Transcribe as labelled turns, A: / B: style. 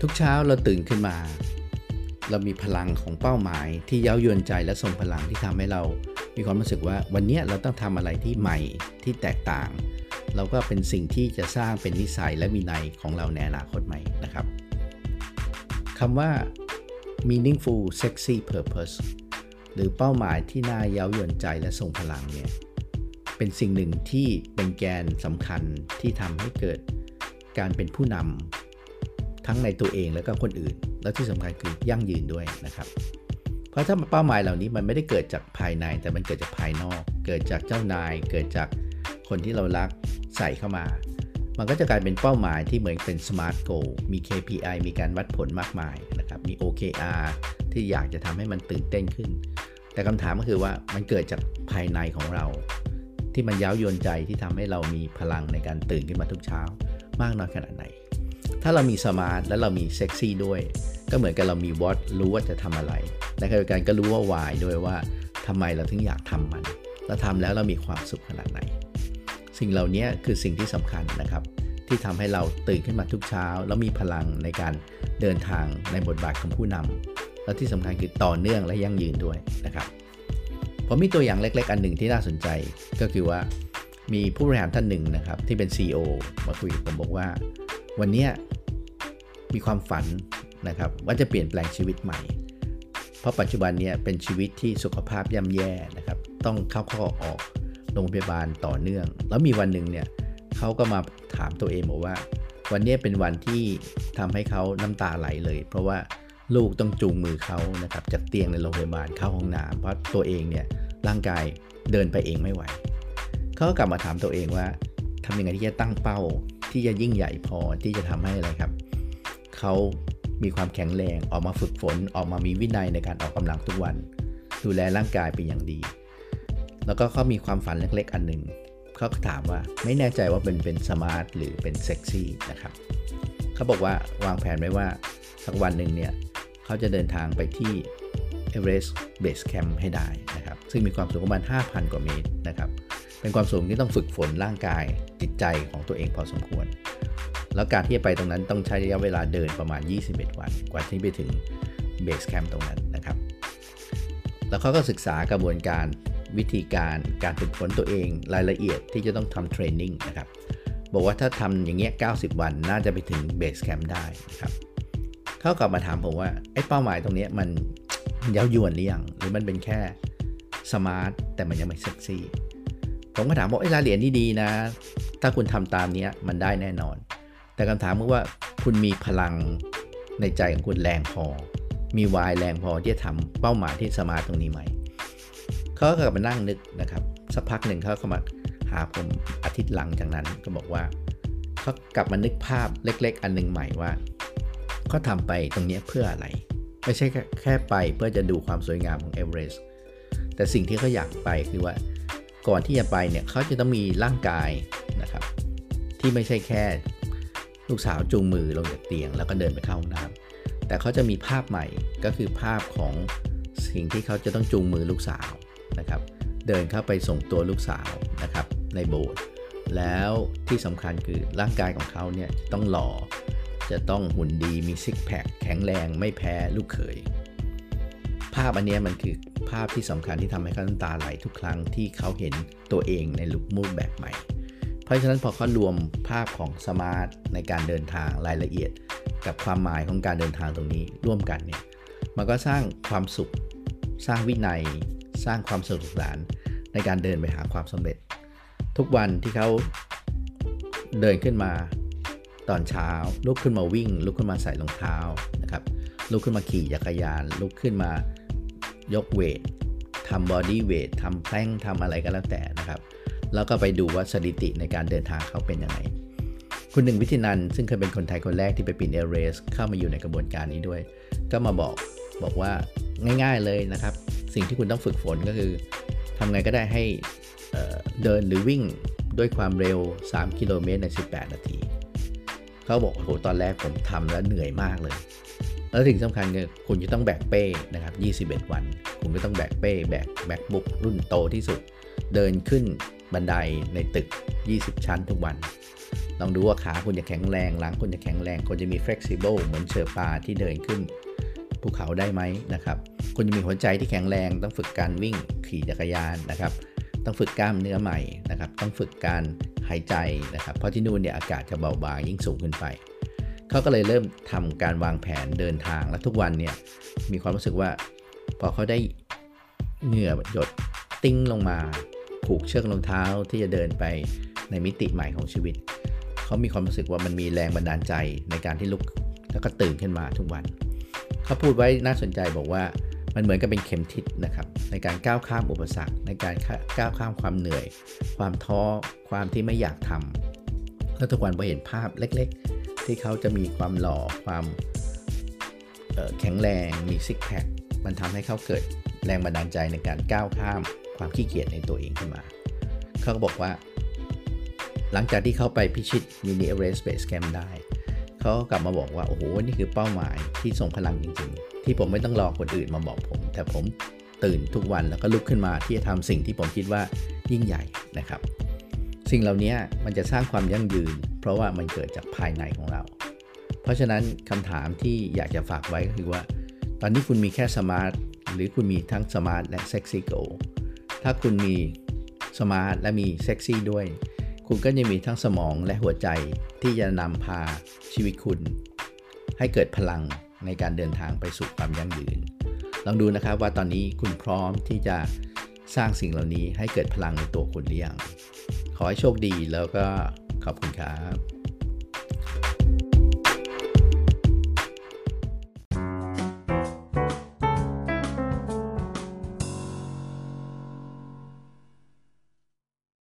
A: ทุกเช้าเราตื่นขึ้นมา เรามีพลังของเป้าหมายที่เย้ายวนใจและทรงพลังที่ทำให้เรา มีความรู้สึกว่าวันนี้เราต้องทำอะไรที่ใหม่ที่แตกต่าง เราก็เป็นสิ่งที่จะสร้างเป็นนิสัยและวินัยของเราในอนาคตใหม่นะครับคำว่า meaningful sexy purpose หรือเป้าหมายที่น่าเย้ายวนใจและทรงพลังเนี่ยเป็นสิ่งหนึ่งที่เป็นแกนสำคัญที่ทำให้เกิดการเป็นผู้นำ ทั้งในตัวเองและก็คนอื่น และที่สำคัญคือยั่งยืนด้วยนะครับ เพราะถ้าเป้าหมายเหล่านี้มันไม่ได้เกิดจากภายใน แต่มันเกิดจากภายนอก เกิดจากเจ้านาย เกิดจากคนที่เรารักใส่เข้ามา มันก็จะกลายเป็นเป้าหมายที่เหมือนเป็น smart goal มี KPI มีการวัดผลมากมายนะครับ มี OKR ที่อยากจะทำให้มันตื่นเต้นขึ้น แต่คำถามก็คือว่ามันเกิดจากภายในของเรา ที่มันย้าวยวนใจที่ทำให้เรามีพลังในการตื่นขึ้นมาทุกเช้ามากน้อยขนาดไหน ถ้าเรามีสมาร์ทและเรามีเซ็กซี่ด้วย ก็เหมือนกับเรามีวอตรู้ว่าจะทำอะไรในขณะเดียวกันก็รู้ว่าวายด้วยว่าทำไมเราถึงอยากทำมัน แล้วทำแล้วเรามีความสุขขนาดไหน สิ่งเหล่านี้คือสิ่งที่สำคัญนะครับ ที่ทำให้เราตื่นขึ้นมาทุกเช้า แล้วมีพลังในการเดินทางในบทบาทของผู้นำและที่สำคัญคือต่อเนื่องและยั่งยืนด้วยนะครับผมมีตัวอย่างเล็ก ๆ อันหนึ่งที่น่าสนใจก็คือว่ามีผู้บริหารท่านหนึ่งนะครับที่เป็น CEO มาคุยกับผมบอกว่า วันนี้ มีความฝันนะครับว่าจะเปลี่ยนแปลงชีวิตใหม่ เพราะปัจจุบันนี้เป็นชีวิตที่สุขภาพย่ำแย่นะครับต้องเข้าข้อออกโรงพยาบาลต่อเนื่อง แล้วมีวันหนึ่งเนี่ยเขาก็มาถามตัวเองบอกว่า วันนี้เป็นวันที่ทำให้เขาน้ำตาไหลเลย เพราะว่าลูกต้องจูงมือเขานะครับจากเตียงในโรงพยาบาลเข้าห้องน้ำเพราะตัวเองเนี่ยร่างกายเดินไปเองไม่ไหวเขาก็กลับมาถามตัวเองว่าทำยังไงที่จะตั้งเป้าที่จะยิ่งใหญ่พอที่จะทำให้อะไรครับ เขามีความแข็งแรงออกมาฝึกฝนออกมามีวินัยในการออกกำลังทุกวัน ดูแลร่างกายเป็นอย่างดี แล้วก็เขามีความฝันเล็กๆ อันหนึ่งเขาถามว่าไม่แน่ใจว่าเป็นเป็น smart หรือเป็นเซ็กซี่นะครับเขาบอกว่าวางแผนไว้ว่าสักวันหนึ่งเนี่ยเขาจะเดินทางไปที่ Everest Base Camp ให้ได้นะครับซึ่งมีความสูงประมาณ 5,000 กว่าเมตรนะครับเป็นความสูงที่ต้องฝึกฝนร่างกายจิตใจของตัวเองพอสมควร แล้วการที่จะไปตรงนั้นต้องใช้ระยะเวลาเดินประมาณ 21 วัน กว่าที่ไปถึง base camp ตรงนั้นนะครับ แล้วเขาก็ศึกษากระบวนการวิธีการการฝึกฝนตัวเองรายละเอียดที่จะต้องทำ training นะครับบอกว่าถ้าทำอย่างเงี้ย 90 วันน่าจะไปถึง base camp ได้นะครับเขากลับมาถามผมว่าไอ้เป้าหมายตรงนี้มันเย้ายวนหรือยังหรือมันเป็นแค่ smart แต่มันยังไม่เซ็กซี่ผมก็ถามว่าไอ้รายละเอียดนี่ดีนะ ถ้าคุณทำตามนี้มันได้แน่นอน แต่คำถามคือว่าคุณมีพลังในใจของคุณแรงพอ มีวายแรงพอที่จะทำเป้าหมายที่สมาตรงนี้ไหมเขาก็กลับมานั่งนึกนะครับ สักพักหนึ่งเขาเข้ามาหาผมอาทิตย์หลังจากนั้นก็บอกว่าเขากลับมานึกภาพเล็ก ๆ อันนึงใหม่ว่าเขาทำไปตรงนี้เพื่ออะไร ไม่ใช่แค่ไปเพื่อจะดูความสวยงามของเอเวอเรสต์แต่สิ่งที่เขาอยากไปคือว่าก่อนที่จะไปเนี่ยเขาจะต้องมีร่างกายนะครับ ที่ไม่ใช่แค่ ลูกสาวจูงมือลงจากเตียงแล้วก็เดินไปเข้าห้องน้ำแต่เขาจะมีภาพใหม่ก็คือภาพของสิ่งที่เขาจะต้องจูงมือลูกสาวนะครับ เดินเข้าไปส่งตัวลูกสาวนะครับในโบสถ์แล้วที่สำคัญคือร่างกายของเขาเนี่ยต้องหล่อจะต้องหุ่นดีมีซิกแพคแข็งแรงไม่แพ้ลูกเขย ภาพอันนี้มันคือภาพที่สำคัญที่ทำให้เขาน้ำตาไหลทุกครั้งที่เขาเห็นตัวเองในลุคมูดแบบใหม่ เพราะฉะนั้นพอเขารวมภาพของสมาร์ทในการเดินทางรายละเอียด กับความหมายของการเดินทางตรงนี้ร่วมกันเนี่ยมันก็สร้างความสุข สร้างวินัย สร้างความสนุกสนานในการเดินไปหาความสำเร็จ ทุกวันที่เขาเดินขึ้นมาตอนเช้า ลุกขึ้นมาวิ่ง ลุกขึ้นมาใส่รองเท้านะครับลุกขึ้นมาขี่จักรยาน ลุกขึ้นมายกเวททำบอดี้เวททำแป้งทำอะไรก็แล้วแต่นะครับ แล้วก็ไปดูว่าสถิติในการเดินทางเขาเป็นยังไง คุณหนึ่งวิธีนันซึ่งเคยเป็นคนไทยคนแรกที่ไปปีนเอเรสเข้ามาอยู่ในกระบวนการนี้ด้วย ก็มาบอกบอกว่าง่ายๆเลยนะครับ สิ่งที่คุณต้องฝึกฝนก็คือทำไงก็ได้ให้เดินหรือวิ่งด้วยความเร็ว 3 กิโลเมตรใน 18 นาที เขาบอกโหตอนแรกผมทำแล้วเหนื่อยมากเลย แล้วสิ่งสำคัญคือคุณจะต้องแบกเป้นะครับ 21 วัน คุณก็ต้องแบกเป้ แบกแบกบุกรุ่นโตที่สุด เดินขึ้น บันไดในตึก 20 ชั้นทุกวัน ลองดูว่าขาคุณจะแข็งแรง หลังคุณจะแข็งแรงคุณจะมี flexible เหมือนเชอร์ปาที่เดินขึ้นภูเขาได้ไหมนะครับ คุณจะมีหัวใจที่แข็งแรงต้องฝึกการวิ่งขี่จักรยานนะครับ ต้องฝึกกล้ามเนื้อใหม่นะครับ ต้องฝึกการหายใจนะครับ เพราะที่นู่นเนี่ยอากาศจะเบาบางยิ่งสูงขึ้นไป เขาก็เลยเริ่มทำการวางแผนเดินทางและทุกวันเนี่ยมีความรู้สึกว่าพอเขาได้เหงื่อหยดติ้งลงมา ผูกเชือกรองเท้าที่จะเดินไปในมิติใหม่ของชีวิต เขามีความรู้สึกว่ามันมีแรงบันดาลใจในการที่ลุกแล้วก็ตื่นขึ้นมาทุกวัน เขาพูดไว้น่าสนใจบอกว่ามันเหมือนกับเป็นเข็มทิศนะครับในการก้าวข้ามอุปสรรค ในการก้าวข้ามความเหนื่อย ความท้อความที่ไม่อยากทำแล้วทุกวันพอเห็นภาพเล็กๆ ที่เขาจะมีความหล่อความแข็งแรงมี six pack มันทำให้เขาเกิดแรงบันดาลใจในการก้าวข้าม ความขี้เกียจในตัวเองขึ้นมา เขาก็บอกว่า หลังจากที่เขาไปพิชิต mini Everest Base Camp ได้ เขากลับมาบอกว่า โอ้โห นี่คือเป้าหมายที่ทรงพลังจริงๆ ที่ผมไม่ต้องรอคนอื่นมาบอกผม แต่ผมตื่นทุกวันแล้วก็ลุกขึ้นมาที่จะทำสิ่งที่ผมคิดว่ายิ่งใหญ่นะครับ สิ่งเหล่านี้มันจะสร้างความยั่งยืน เพราะว่ามันเกิดจากภายในของเรา เพราะฉะนั้นคำถามที่อยากจะฝากไว้ก็คือว่า ตอนนี้คุณมีแค่ smart หรือคุณมีทั้ง smart และ sexy goal ถ้าคุณมี smart และมีเซ็กซี่ด้วย คุณก็จะมีทั้งสมองและหัวใจที่จะนำพาชีวิตคุณ ให้เกิดพลังในการเดินทางไปสู่ความยั่งยืน ลองดูนะครับว่าตอนนี้คุณพร้อมที่จะสร้างสิ่งเหล่านี้ให้เกิดพลังในตัวคุณหรือยัง ขอให้โชคดีแล้วก็ขอบคุณครับ